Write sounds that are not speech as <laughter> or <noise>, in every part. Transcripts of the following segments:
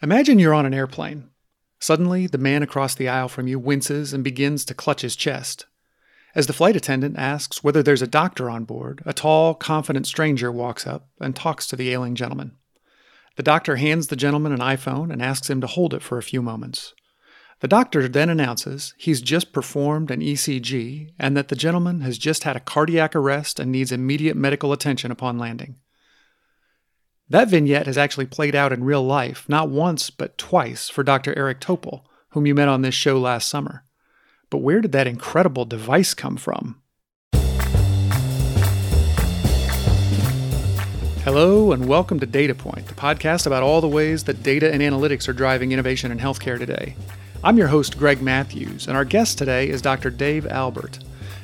Imagine you're on an airplane. Suddenly, the man across the aisle from you winces and begins to clutch his chest. As the flight attendant asks whether there's a doctor on board, a tall, confident stranger walks up and talks to the ailing gentleman. The doctor hands the gentleman an iPhone and asks him to hold it for a few moments. The doctor then announces he's just performed an ECG and that the gentleman has just had a cardiac arrest and needs immediate medical attention upon landing. That vignette has actually played out in real life, not once, but twice, for Dr. Eric Topol, whom you met on this show last summer. But where did that incredible device come from? Hello, and welcome to Data Point, the podcast about all the ways that data and analytics are driving innovation in healthcare today. I'm your host, Greg Matthews, and our guest today is Dr. Dave Albert.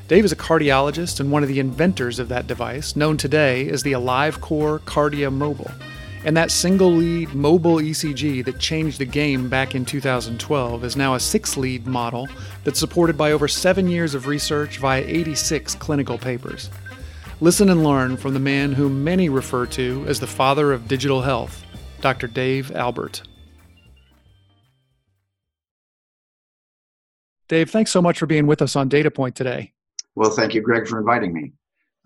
Dave is a cardiologist and one of the inventors of that device, known today as the AliveCor KardiaMobile. And that single lead mobile ECG that changed the game back in 2012 is now a six lead model that's supported by over seven years of research via 86 clinical papers. Listen and learn from the man whom many refer to as the father of digital health, Dr. Dave Albert. Dave, thanks so much for being with us on Data Point today. Well, thank you, Greg, for inviting me.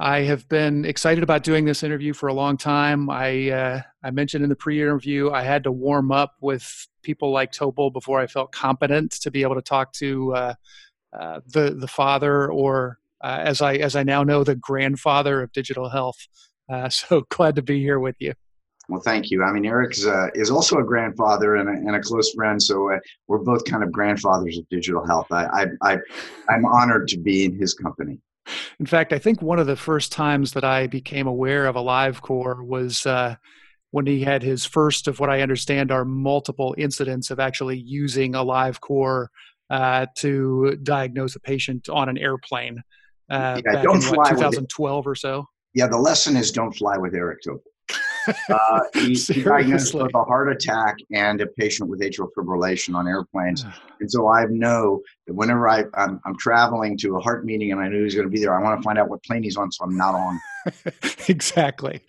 I have been excited about doing this interview for a long time. I uh, I mentioned in the pre-interview I had to warm up with people like Topol before I felt competent to be able to talk to uh, uh, the the father, or uh, as I as I now know, the grandfather of digital health. Uh, <laughs> so glad to be here with you. Well, thank you. I mean, Eric uh, is also a grandfather and a, and a close friend, so uh, we're both kind of grandfathers of digital health. I, I, I, I'm honored to be in his company. In fact, I think one of the first times that I became aware of AliveCor was uh, when he had his first of what I understand are multiple incidents of actually using AliveCor uh, to diagnose a patient on an airplane. Uh, yeah, don't in, what, 2012 or so. Yeah, the lesson is don't fly with Eric Topol. <laughs> Uh, he, he diagnosed with a heart attack and a patient with atrial fibrillation on airplanes. and so I know that whenever I, I'm, I'm traveling to a heart meeting and I know he's going to be there, I want to find out what plane he's on so I'm not on. <laughs> exactly.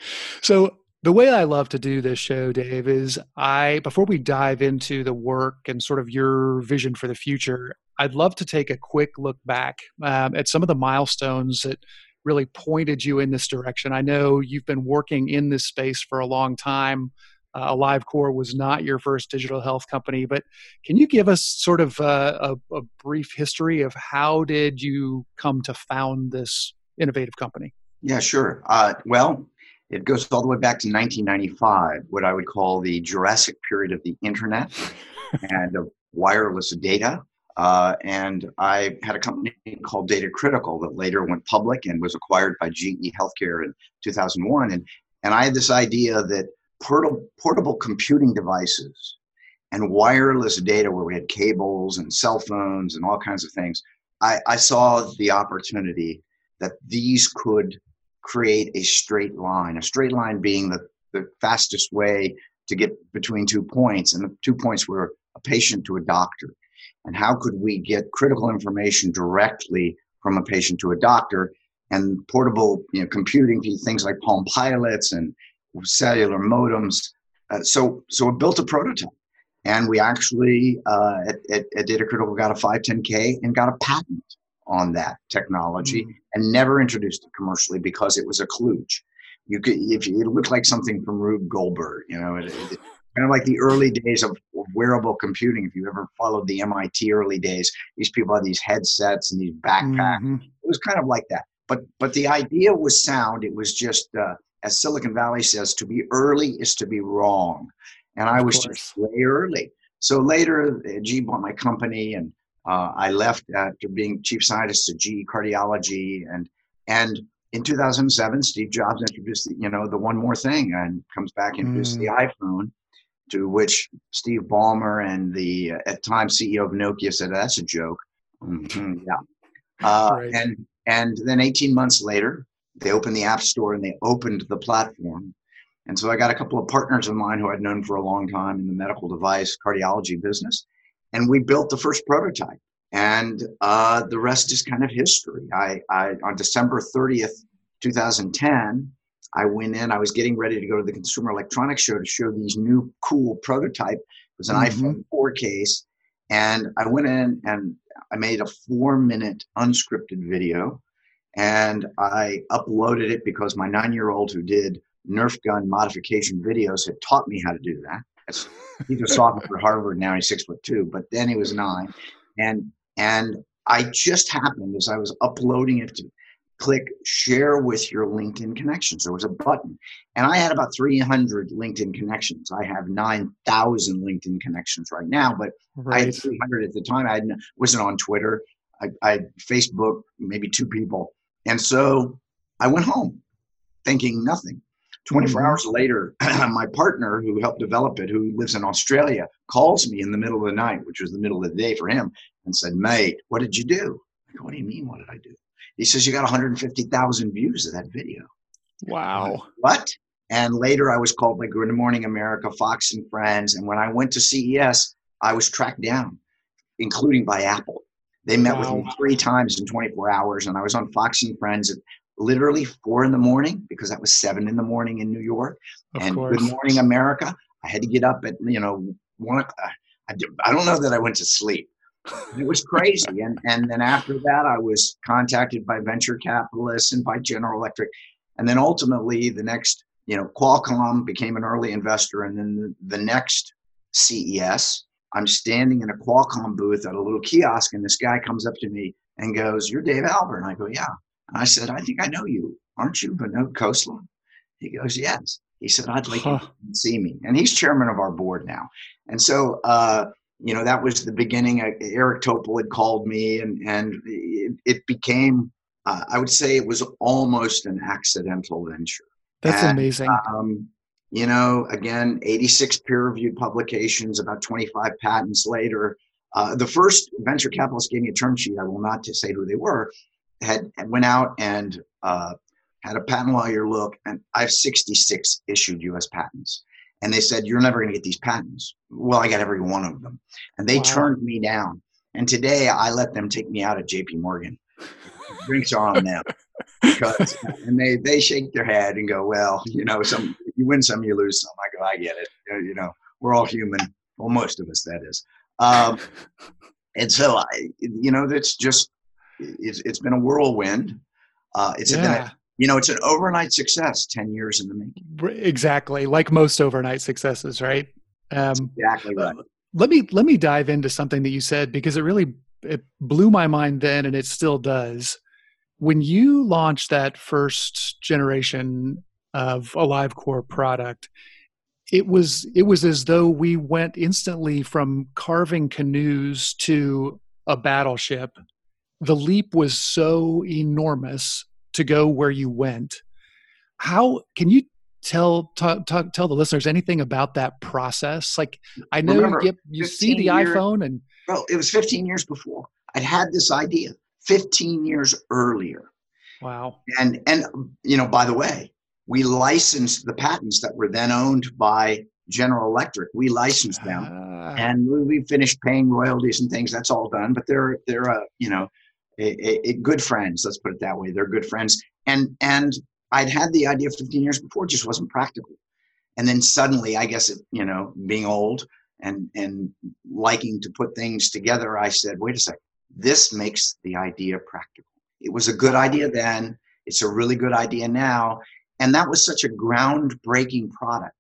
So the way I love to do this show, Dave, is I before we dive into the work and sort of your vision for the future, I'd love to take a quick look back um, at some of the milestones that really pointed you in this direction? I know you've been working in this space for a long time. Uh, AliveCor was not your first digital health company, but can you give us sort of a, a, a brief history of how did you come to found this innovative company? Yeah, sure. Uh, well, it goes all the way back to 1995, what I would call the Jurassic period of the internet <laughs> and of wireless data. Uh, and I had a company called Data Critical that later went public and was acquired by GE Healthcare in 2001. And, and I had this idea that portable, portable computing devices and wireless data, where we had cables and cell phones and all kinds of things, I, I saw the opportunity that these could create a straight line, a straight line being the, the fastest way to get between two points. And the two points were a patient to a doctor and how could we get critical information directly from a patient to a doctor? And portable you know, computing things like palm pilots and cellular modems. Uh, so so it built a prototype. And we actually uh, at, at, at, data critical got a 510k and got a patent on that technology mm-hmm. and never introduced it commercially because it was a kludge you could if you, it looked like something from rube goldberg you know it, it, kind of like the early days of wearable computing. If you ever followed the MIT early days, these people had these headsets and these backpacks. Mm-hmm. It was kind of like that. But but the idea was sound. It was just uh, as Silicon Valley says, to be early is to be wrong, and I was just way early. So later, uh, GE bought my company, and uh, I left after being chief scientist at GE Cardiology, and and in 2007, Steve Jobs introduced the, you know the one more thing, and comes back and introduced mm. the iPhone, to which Steve Ballmer and the uh, at time CEO of Nokia said, "That's a joke." Mm-hmm, yeah, uh, right. and and then 18 months later, they opened the App Store and they opened the platform. And so I got a couple of partners of mine who I'd known for a long time in the medical device cardiology business, and we built the first prototype. And uh, the rest is kind of history. I, I on December 30th, 2010, I went in, I was getting ready to go to the Consumer Electronics Show to show these new cool prototype It was an mm-hmm. iPhone 4 case. And I went in and I made a four minute unscripted video and I uploaded it because my nine year old who did Nerf gun modification videos had taught me how to do that. He's a sophomore at Harvard now. He's six foot two, but then he was nine, and and I just happened as I was uploading it to click share with your LinkedIn connections. There was a button, and I had about 300 LinkedIn connections. I have 9,000 LinkedIn connections right now, but right. I had 300 at the time. I wasn't on Twitter. I, I had Facebook, maybe two people, and so I went home thinking nothing. 24 mm-hmm. hours later, <clears throat> my partner who helped develop it, who lives in Australia, calls me in the middle of the night, which was the middle of the day for him, and said, Mate, what did you do? I go, What do you mean, what did I do? He says, You got 150,000 views of that video. Wow. what? And later I was called by Good Morning America, Fox and Friends. And when I went to CES, I was tracked down, including by Apple. They met wow. with me three times in 24 hours, and I was on Fox and Friends at literally four in the morning because that was seven in the morning in New York. Of and course. Good Morning America, I had to get up at you know one. Uh, I, I don't know that I went to sleep. It was crazy, and and then after that, I was contacted by venture capitalists and by General Electric, and then ultimately the next, you know, Qualcomm became an early investor, and then the, the next CES, I'm standing in a Qualcomm booth at a little kiosk, and this guy comes up to me and goes, "You're Dave Albert," and I go, "Yeah." And I said, I think I know you. Aren't you Vinod Khosla? He goes, Yes. He said, I'd like huh. you to see me. And he's chairman of our board now. And so, uh, you know, that was the beginning. Eric Topol had called me, and, and it, it became, uh, I would say it was almost an accidental venture. That's and, amazing. Um, you know, again, 86 peer reviewed publications, about 25 patents later. Uh, the first venture capitalist gave me a term sheet. I will not to say who they were, had went out and uh, had a patent lawyer look, and I have 66 issued U.S. patents. And they said, You're never going to get these patents. Well, I got every one of them. And they wow. turned me down. And today I let them take me out at JP Morgan. Drinks are on them. Because, and they, they shake their head and go, Well, you know, some you win some, you lose some. I go, I get it. You know, we're all human. Well, most of us, that is. Um, and so, I, you know, that's just it's, it's been a whirlwind. Uh, it's yeah. been you know it's an overnight success 10 years in the making. Exactly like most overnight successes right? Um, exactly right. uh, let me let me dive into something that you said because it really it blew my mind then and it still does. When you launched that first generation of AliveCor product it was it was as though we went instantly from carving canoes to a battleship. The leap was so enormous to go where you went. How can you tell talk, talk, tell the listeners anything about that process? Like I know Remember, you, get, you see the years, iPhone and well, it was 15 years before. I'd had this idea 15 years earlier. Wow. And and you know, by the way, we licensed the patents that were then owned by General Electric. We licensed them, uh, and we, we, finished paying royalties and things. That's all done. But they're they're a you know a, a, good friends. Let's put it that way. They're good friends. And and I'd had the idea 15 years before, it just wasn't practical. And then suddenly, I guess it, you know, being old and and liking to put things together, I said, wait a second, this makes the idea practical. It was a good idea then. It's a really good idea now. And that was such a groundbreaking product.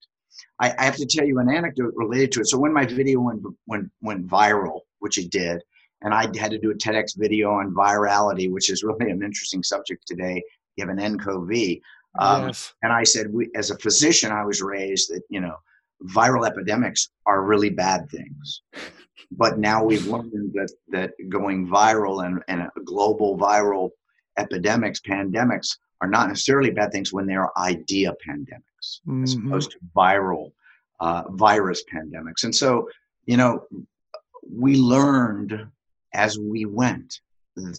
I, I have to tell you an anecdote related to it. So when my video went went went viral, which it did, and I had to do a TEDx video on virality, which is really an interesting subject today, given nCoV. Um, yes. And I said, we, as a physician, I was raised that you know viral epidemics are really bad things. But now we've learned that that going viral and, and global viral epidemics, pandemics, are not necessarily bad things when they're idea pandemics, mm-hmm. as opposed to viral uh, virus pandemics. And so, you know, we learned as we went.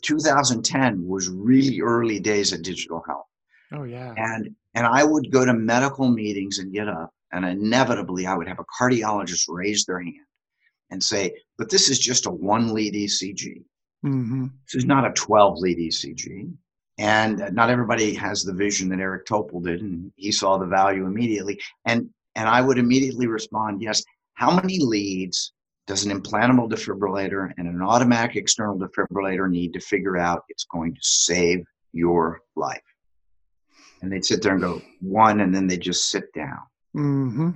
2010 was really early days of digital health. Oh yeah. And and I would go to medical meetings and get up, and inevitably I would have a cardiologist raise their hand and say, "But this is just a one lead ECG. Mm-hmm. This is not a 12 lead ECG." And not everybody has the vision that Eric Topol did, and he saw the value immediately. And and I would immediately respond, "Yes, how many leads does an implantable defibrillator and an automatic external defibrillator need to figure out it's going to save your life? And they'd sit there and go, one, and then they just sit down. Mm-hmm.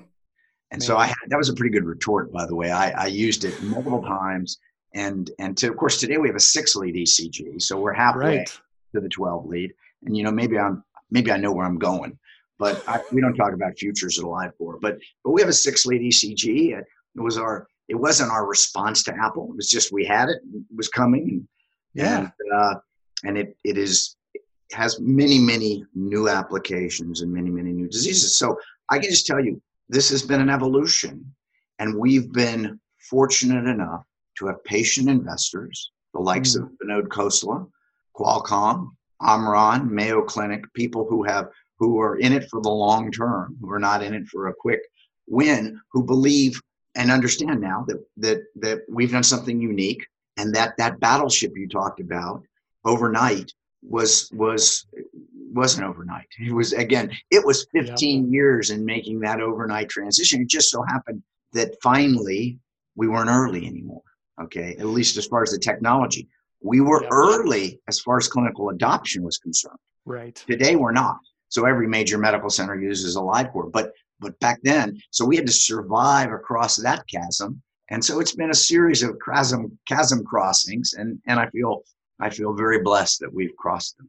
And so I had, that was a pretty good retort, by the way. I, I used it multiple times. And, and to, of course, today we have a six lead ECG. So we're halfway Right. to the 12 lead. And, you know, maybe I'm, maybe I know where I'm going, but I, we don't talk about futures at AliveCor, but, but we have a six lead ECG. It was our, it wasn't our response to Apple. It was just, we had it, it was coming. Yeah. And, uh, and it, it is, it has many, many new applications and many, many new diseases. So I can just tell you, this has been an evolution. And we've been fortunate enough to have patient investors, the likes Mm. of Vinod Khosla, Qualcomm, Omron, Mayo Clinic, people who have who are in it for the long term, who are not in it for a quick win, who believe and understand now that that that we've done something unique and that that battleship you talked about overnight was was wasn't overnight. It was again, it was 15 years in making that overnight transition. It just so happened that finally we weren't early anymore. Okay, at least as far as the technology, we were Yep. early as far as clinical adoption was concerned. Right. Today we're not. So every major medical center uses AliveCor, but but back then, so we had to survive across that chasm. And so it's been a series of chasm chasm crossings, and and I feel I feel very blessed that we've crossed them.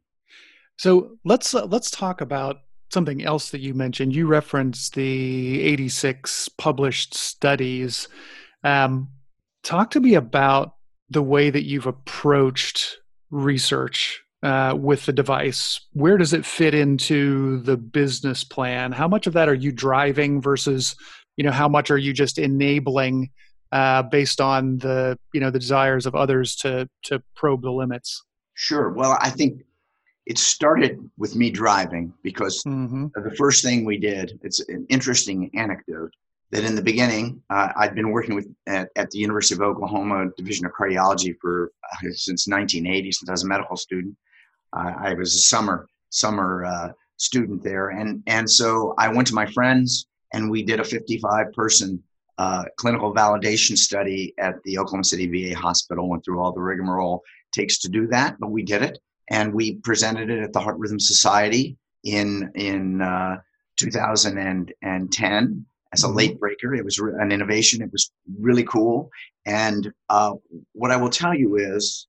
So let's uh, let's talk about something else that you mentioned. You referenced the 86 published studies. Um, talk to me about the way that you've approached research uh, with the device. Where does it fit into the business plan? How much of that are you driving versus, you know, how much are you just enabling uh, based on the you know the desires of others to to probe the limits? Sure. Well, I think it started with me driving because Mm-hmm. the first thing we did, it's an interesting anecdote that in the beginning, uh, I'd been working with at, at the University of Oklahoma Division of Cardiology for uh, since 1980, since I was a medical student. Uh, I was a summer summer uh, student there, and and so I went to my friends and we did a 55 person uh, clinical validation study at the Oklahoma City VA hospital. Went through all the rigmarole takes to do that, but we did it, and we presented it at the Heart Rhythm Society in in uh, 2010 as a Mhm. late breaker. It was re- an innovation. It was really cool. And uh, what I will tell you is,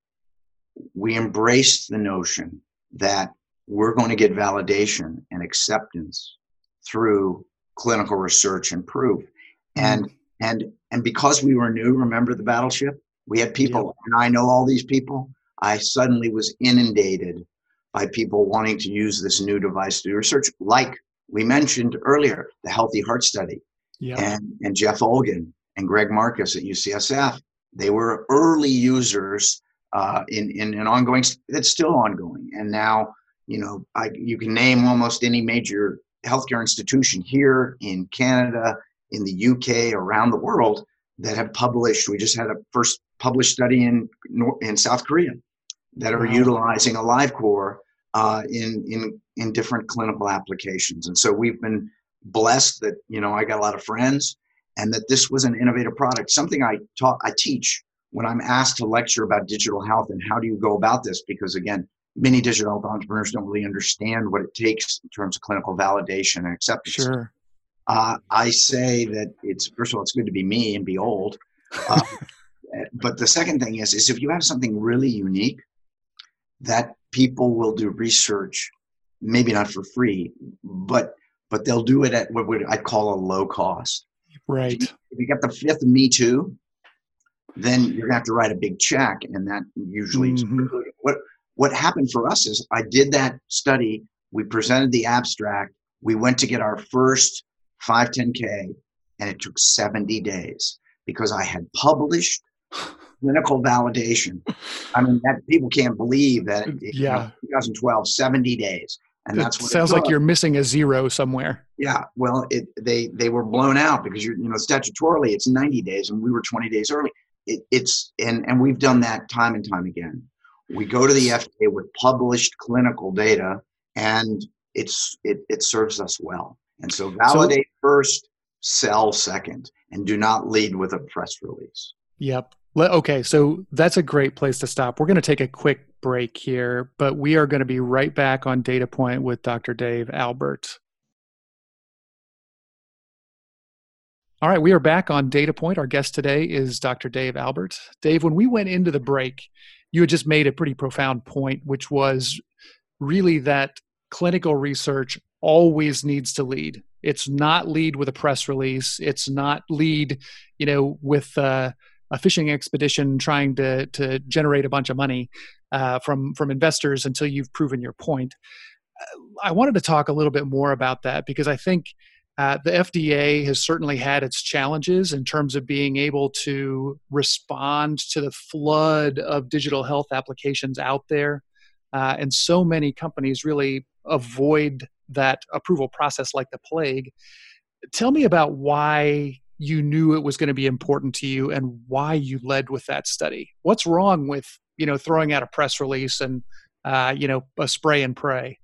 we embraced the notion that we're going to get validation and acceptance through clinical research and proof. And and and because we were new, remember the battleship? We had people, and I know all these people. I suddenly was inundated by people wanting to use this new device to do research, like we mentioned earlier, the Health eHeart Study Yeah. and, and Jeff Olgin and Greg Marcus at UCSF. They were early users uh, in, in an ongoing, it's still ongoing. And now, you know, I, you can name almost any major healthcare institution here in Canada, in the UK, around the world that have published. We just had a first published study in, in South Korea that are Wow. utilizing AliveCor uh, in, in, in different clinical applications. And so we've been blessed that you know I got a lot of friends and that this was an innovative product. Something I taught, I teach when I'm asked to lecture about digital health and how do you go about this? Because again, many digital health entrepreneurs don't really understand what it takes in terms of clinical validation and acceptance. Sure. Uh, I say that it's first of all, it's good to be me and be old. Uh, <laughs> but the second thing is, is if you have something really unique, that people will do research, maybe not for free, but but they'll do it at what would I call a low cost. Right. If you get the fifth Me Too, then you're gonna have to write a big check, and that usually is Mhm. precluded. What what happened for us is I did that study. We presented the abstract. We went to get our first 510k, and it took 70 days because I had published <laughs> clinical validation. I mean, that people can't believe that. you know, Yeah. 2012, 70 days, and that's it what it sounds like you're missing a zero somewhere. Yeah, well, it they they were blown out because you're you know statutorily it's 90 days and we were 20 days early. It, it's and and we've done that time and time again. We go to the FDA with published clinical data, and it's it it serves us well. And so validate first, sell second, and do not lead with a press release. Yep. Okay, so that's a great place to stop. We're going to take a quick break here, but we are going to be right back on Data Point with Dr. Dave Albert. All right, we are back on Data Point. Our guest today is Dr. Dave Albert. Dave, when we went into the break, you had just made a pretty profound point, which was really that clinical research always needs to lead. It's not lead with a press release. It's not lead, you know, with uh, a fishing expedition trying to to generate a bunch of money uh, from from investors until you've proven your point. I wanted to talk a little bit more about that because I think uh, the FDA has certainly had its challenges in terms of being able to respond to the flood of digital health applications out there. Uh, and so many companies really avoid that approval process like the plague. Tell me about why you knew it was going to be important to you and why you led with that study. What's wrong with you know throwing out a press release and uh, you know a spray and pray?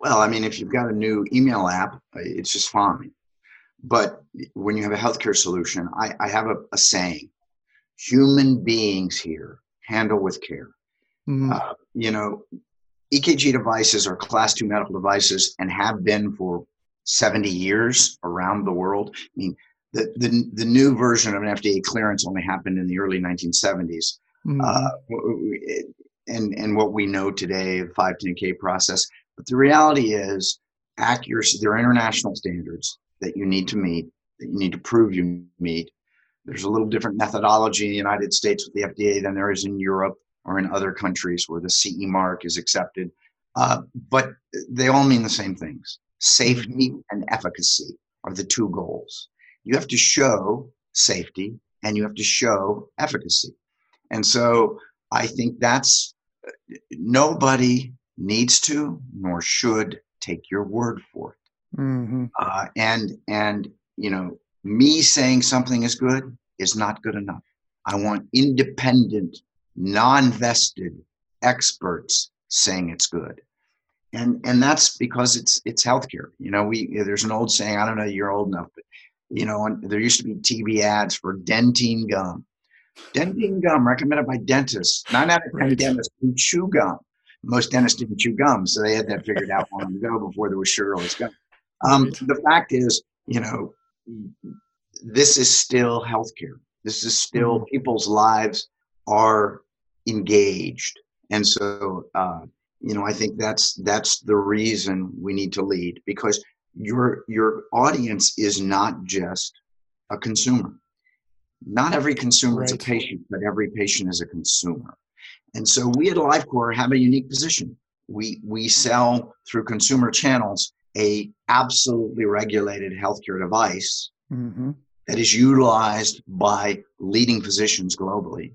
Well, I mean, if you've got a new email app, it's just fine. But when you have a healthcare solution, I, I have a, a, saying: human beings here handle with care. Mm-hmm. Uh, you know, EKG devices are class two medical devices and have been for 70 years around the world. I mean, the, the, the new version of an FDA clearance only happened in the early 1970s. Mm-hmm. Uh, and, and what we know today, the 510K process. But the reality is, accuracy, there are international standards that you need to meet, that you need to prove you meet. There's a little different methodology in the United States with the FDA than there is in Europe or in other countries where the CE mark is accepted. Uh, but they all mean the same things safety and efficacy are the two goals you have to show safety and you have to show efficacy. And so I think that's nobody needs to nor should take your word for it. Mm-hmm. Uh, and and you know, me saying something is good is not good enough. I want independent, non-vested experts saying it's good. And and that's because it's it's healthcare. You know, we there's an old saying, I don't know, you're old enough, but you know, there used to be TV ads for Dentyne gum. Dentyne gum recommended by dentists. Nine out of ten right. dentists who chew gum. Most dentists didn't chew gum, so they had that figured out long ago before there was sugarless gum. Um. The fact is, you know, this is still healthcare. This is still mm-hmm. people's lives are engaged, and so uh, you know, I think that's that's the reason we need to lead because your your audience is not just a consumer. Not every consumer right. is a patient, but every patient is a consumer. And so we at AliveCor have a unique position. We we sell through consumer channels a absolutely regulated healthcare device mm-hmm. that is utilized by leading physicians globally.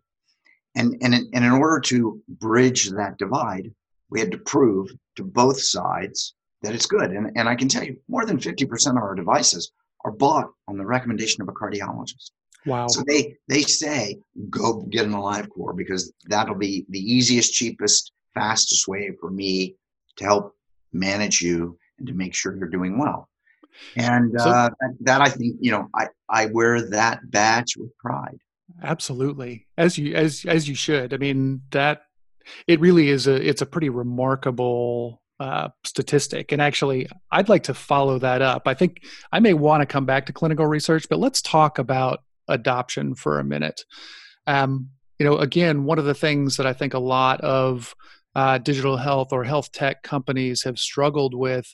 And, and, in, and in order to bridge that divide, we had to prove to both sides that it's good. And, and I can tell you, more than 50% of our devices are bought on the recommendation of a cardiologist. Wow. So they, they say, go get an AliveCor because that'll be the easiest, cheapest, fastest way for me to help manage you and to make sure you're doing well. And so, uh, that, that I think, you know, I, I wear that badge with pride. Absolutely. As you, as, as you should. I mean, that it really is a, it's a pretty remarkable uh, statistic. And actually, I'd like to follow that up. I think I may want to come back to clinical research, but let's talk about adoption for a minute. Um, you know, again, one of the things that I think a lot of uh, digital health or health tech companies have struggled with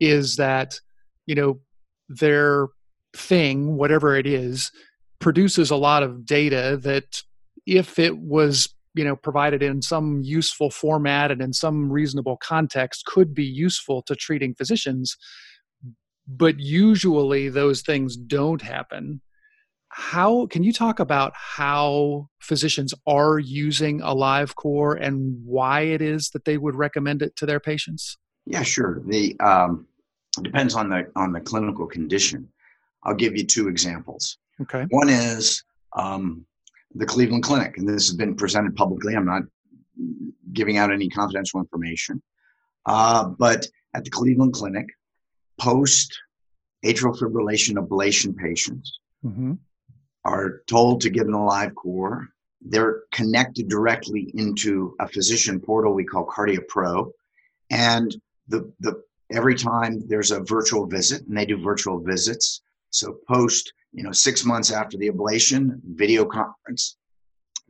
is that, you know, their thing, whatever it is, produces a lot of data that if it was you know provided in some useful format and in some reasonable context could be useful to treating physicians but usually those things don't happen how can you talk about how physicians are using AliveCor and why it is that they would recommend it to their patients? Yeah sure. The um, depends on the on the clinical condition. I'll give you two examples. Okay. One is um, the Cleveland Clinic, and this has been presented publicly. I'm not giving out any confidential information, uh, but at the Cleveland Clinic, post atrial fibrillation ablation patients mm-hmm. Are told to give an AliveCor. They're connected directly into a physician portal we call KardiaPro. And the, the every time there's a virtual visit, and they do virtual visits. So post, you know, six months after the ablation, video conference,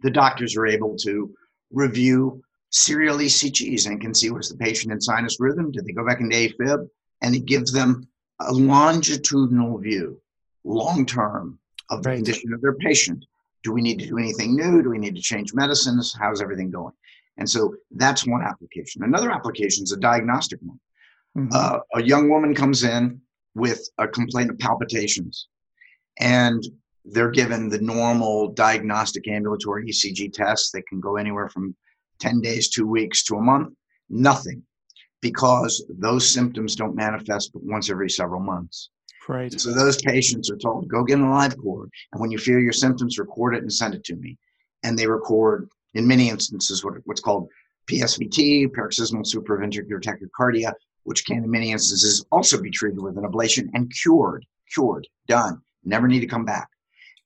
the doctors are able to review serial ECGs and can see what's the patient in sinus rhythm. Did they go back into AFib? And it gives them a longitudinal view, long term, of the right. condition of their patient. Do we need to do anything new? Do we need to change medicines? How's everything going? And so that's one application. Another application is a diagnostic one. Mm-hmm. Uh, a young woman comes in with a complaint of palpitations, and they're given the normal diagnostic ambulatory ECG tests. They can go anywhere from 10 days, two weeks to a month. Nothing, because those symptoms don't manifest but once every several months. Right. So those patients are told, go get an AliveCor, and when you feel your symptoms, record it and send it to me. And they record, in many instances, what, what's called PSVT, paroxysmal supraventricular tachycardia, which can, in many instances, also be treated with an ablation and cured, cured, done, never need to come back.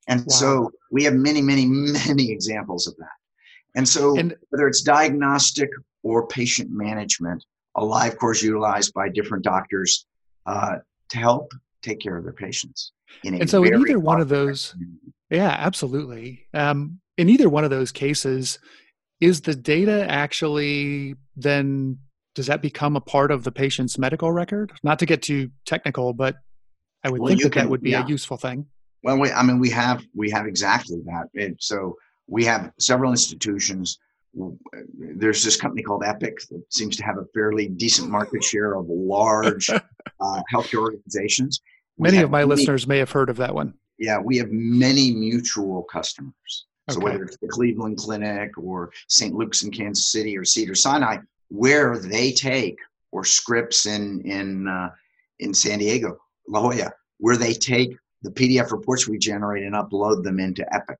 And wow. so we have many, many, many examples of that. And so and, whether it's diagnostic or patient management, AliveCor is utilized by different doctors uh, to help take care of their patients. and so in either one of those, yeah, absolutely. Um, in either one of those cases, is the data actually then does that become a part of the patient's medical record? Not to get too technical, but I would well, think that can, that would be yeah. a useful thing. Well, we, I mean, we have we have exactly that. It, so we have several institutions. There's this company called Epic that seems to have a fairly decent market share of large <laughs> uh, healthcare organizations. Many of my many, listeners may have heard of that one. Yeah, we have many mutual customers. So okay. whether it's the Cleveland Clinic or St. Luke's in Kansas City or Cedar Sinai, where they take or Scripps in in uh, in San Diego, La Jolla, where they take the PDF reports we generate and upload them into Epic,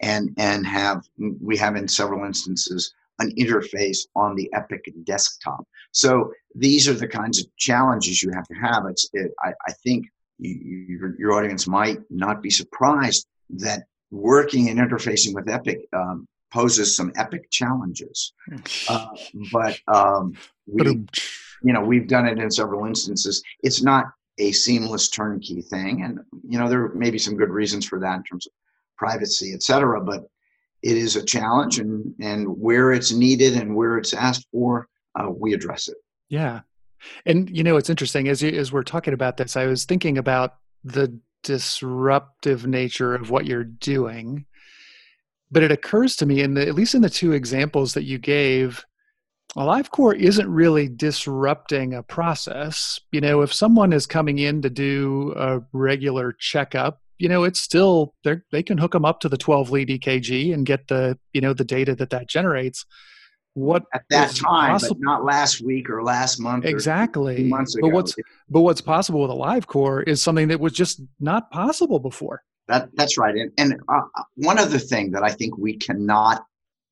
and and have we have in several instances an interface on the Epic desktop. So these are the kinds of challenges you have to have. It's it, I, I think you, your, your audience might not be surprised that working and interfacing with Epic um, poses some epic challenges. Uh, but um, we, you know, we've done it in several instances. It's not a seamless turnkey thing, and you know, there may be some good reasons for that in terms of privacy, et cetera. But it is a challenge, and and where it's needed and where it's asked for, uh, we address it. Yeah, and you know, it's interesting as you, as we're talking about this. I was thinking about the disruptive nature of what you're doing but it occurs to me in the at least in the two examples that you gave AliveCor isn't really disrupting a process. You know, if someone is coming in to do a regular checkup, you know, it's still they they can hook them up to the 12 lead EKG and get the you know the data that that generates. What at that time, but not last week or last month. Exactly. months ago. But what's but what's possible with AliveCor is something that was just not possible before. That that's right. And and uh, one other thing that I think we cannot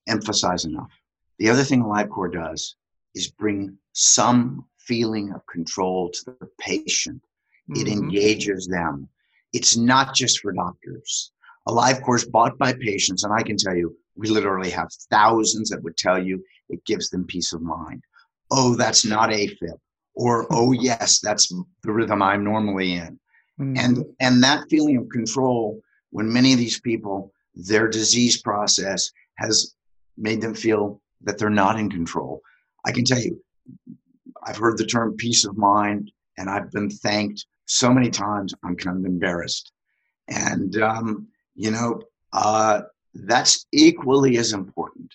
emphasize enough. The other thing live core does is bring some feeling of control to the patient. Mm-hmm. It engages them. It's not just for doctors. A live is bought by patients, and I can tell you, we literally have thousands that would tell you it gives them peace of mind. Oh, that's not AFib. Or, oh, yes, that's the rhythm I'm normally in. Mm-hmm. And and that feeling of control when many of these people their disease process has made them feel that they're not in control. I can tell you I've heard the term peace of mind and I've been thanked so many times I'm kind of embarrassed. And um, you know, uh, that's equally as important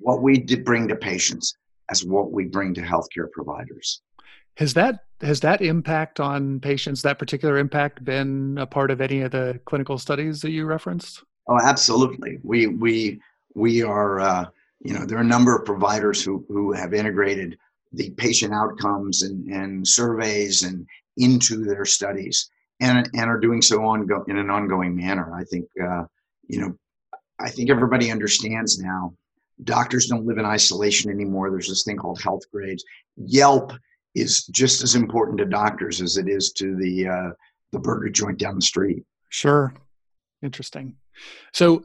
what we bring to patients as what we bring to healthcare providers. Has that has that impact on patients, that particular impact, been a part of any of the clinical studies that you referenced? Oh, absolutely. We we we are uh, you know there are a number of providers who who have integrated the patient outcomes and, and surveys and into their studies and and are doing so on in an ongoing manner. I think uh, you know I think everybody understands now. Doctors don't live in isolation anymore. There's this thing called health grades. Yelp is just as important to doctors as it is to the uh, the burger joint down the street. Sure. Interesting. So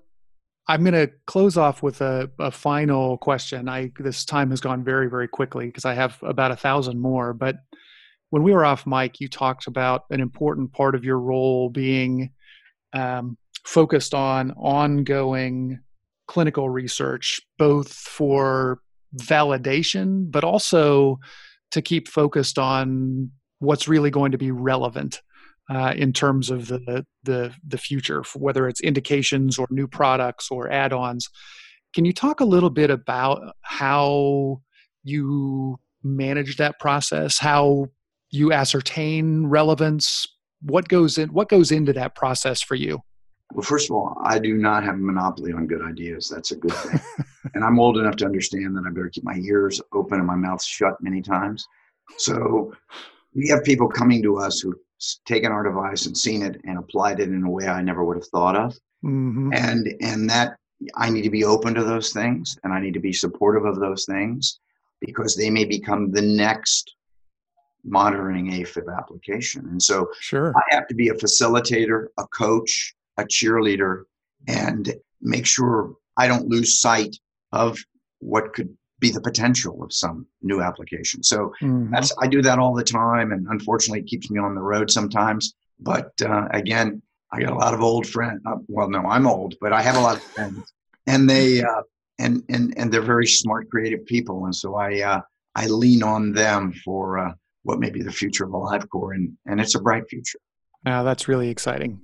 I'm going to close off with a, a, final question. I this time has gone very very quickly because I have about a thousand more. But when we were off mic, you talked about an important part of your role being um, focused on ongoing clinical research, both for validation, but also to keep focused on what's really going to be relevant uh, in terms of the, the the future, whether it's indications or new products or add-ons. Can you talk a little bit about how you manage that process? How you ascertain relevance? What goes in? What goes into that process for you? Well, first of all, I do not have a monopoly on good ideas. That's a good thing. <laughs> and I'm old enough to understand that I better keep my ears open and my mouth shut many times. So we have people coming to us who've taken our device and seen it and applied it in a way I never would have thought of. Mm-hmm. And and that I need to be open to those things and I need to be supportive of those things because they may become the next monitoring AFib application. And so sure. I have to be a facilitator, a coach, a cheerleader, and make sure I don't lose sight of what could be the potential of some new application. So mm-hmm. that's I do that all the time, and unfortunately, it keeps me on the road sometimes. But uh, again, I got a lot of old friends. Uh, well, no, I'm old, but I have a lot of friends, and they uh, and and and they're very smart, creative people, and so I uh, I lean on them for uh, what may be the future of AliveCor, and and it's a bright future. Now that's really exciting.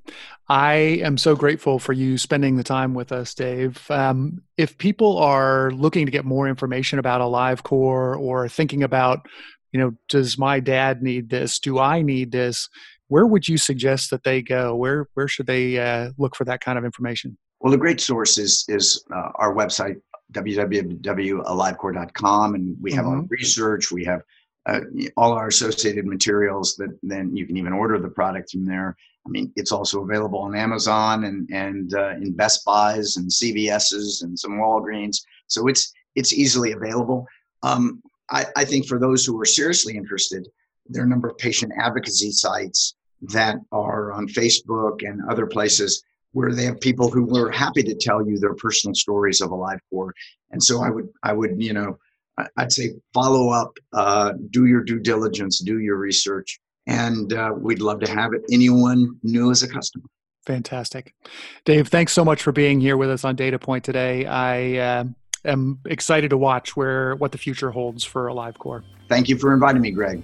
I am so grateful for you spending the time with us, Dave. Um, if people are looking to get more information about AliveCor or thinking about, you know, does my dad need this? Do I need this? Where would you suggest that they go? Where where should they uh, look for that kind of information? Well, the great source is is uh, our website www.alivecor.com, and we have mm-hmm. our research. We have uh, all our associated materials that then you can even order the product from there. I mean, it's also available on Amazon and and uh, in Best Buys and CVS's and some Walgreens. So it's it's easily available. Um, I, I think for those who are seriously interested, there are a number of patient advocacy sites that are on Facebook and other places where they have people who are happy to tell you their personal stories of AliveCor. And so I would I would you know I'd say follow up, uh, do your due diligence, do your research, and uh, we'd love to have it. Anyone new as a customer. Fantastic. Dave, thanks so much for being here with us on Data Point today. I uh, am excited to watch where what the future holds for AliveCor. Thank you for inviting me, Greg.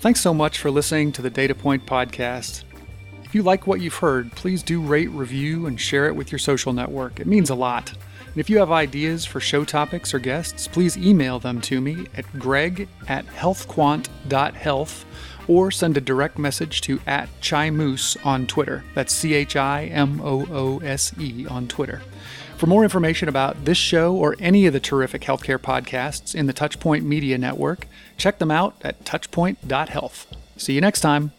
Thanks so much for listening to the Data Point podcast. If you like what you've heard, please do rate, review, and share it with your social network. It means a lot. And if you have ideas for show topics or guests, please email them to me at greg at healthquant.health or send a direct message to at Chimoose on Twitter. That's C H I M O O S E on Twitter. For more information about this show or any of the terrific healthcare podcasts in the Touchpoint Media Network, check them out at touchpoint.health. See you next time.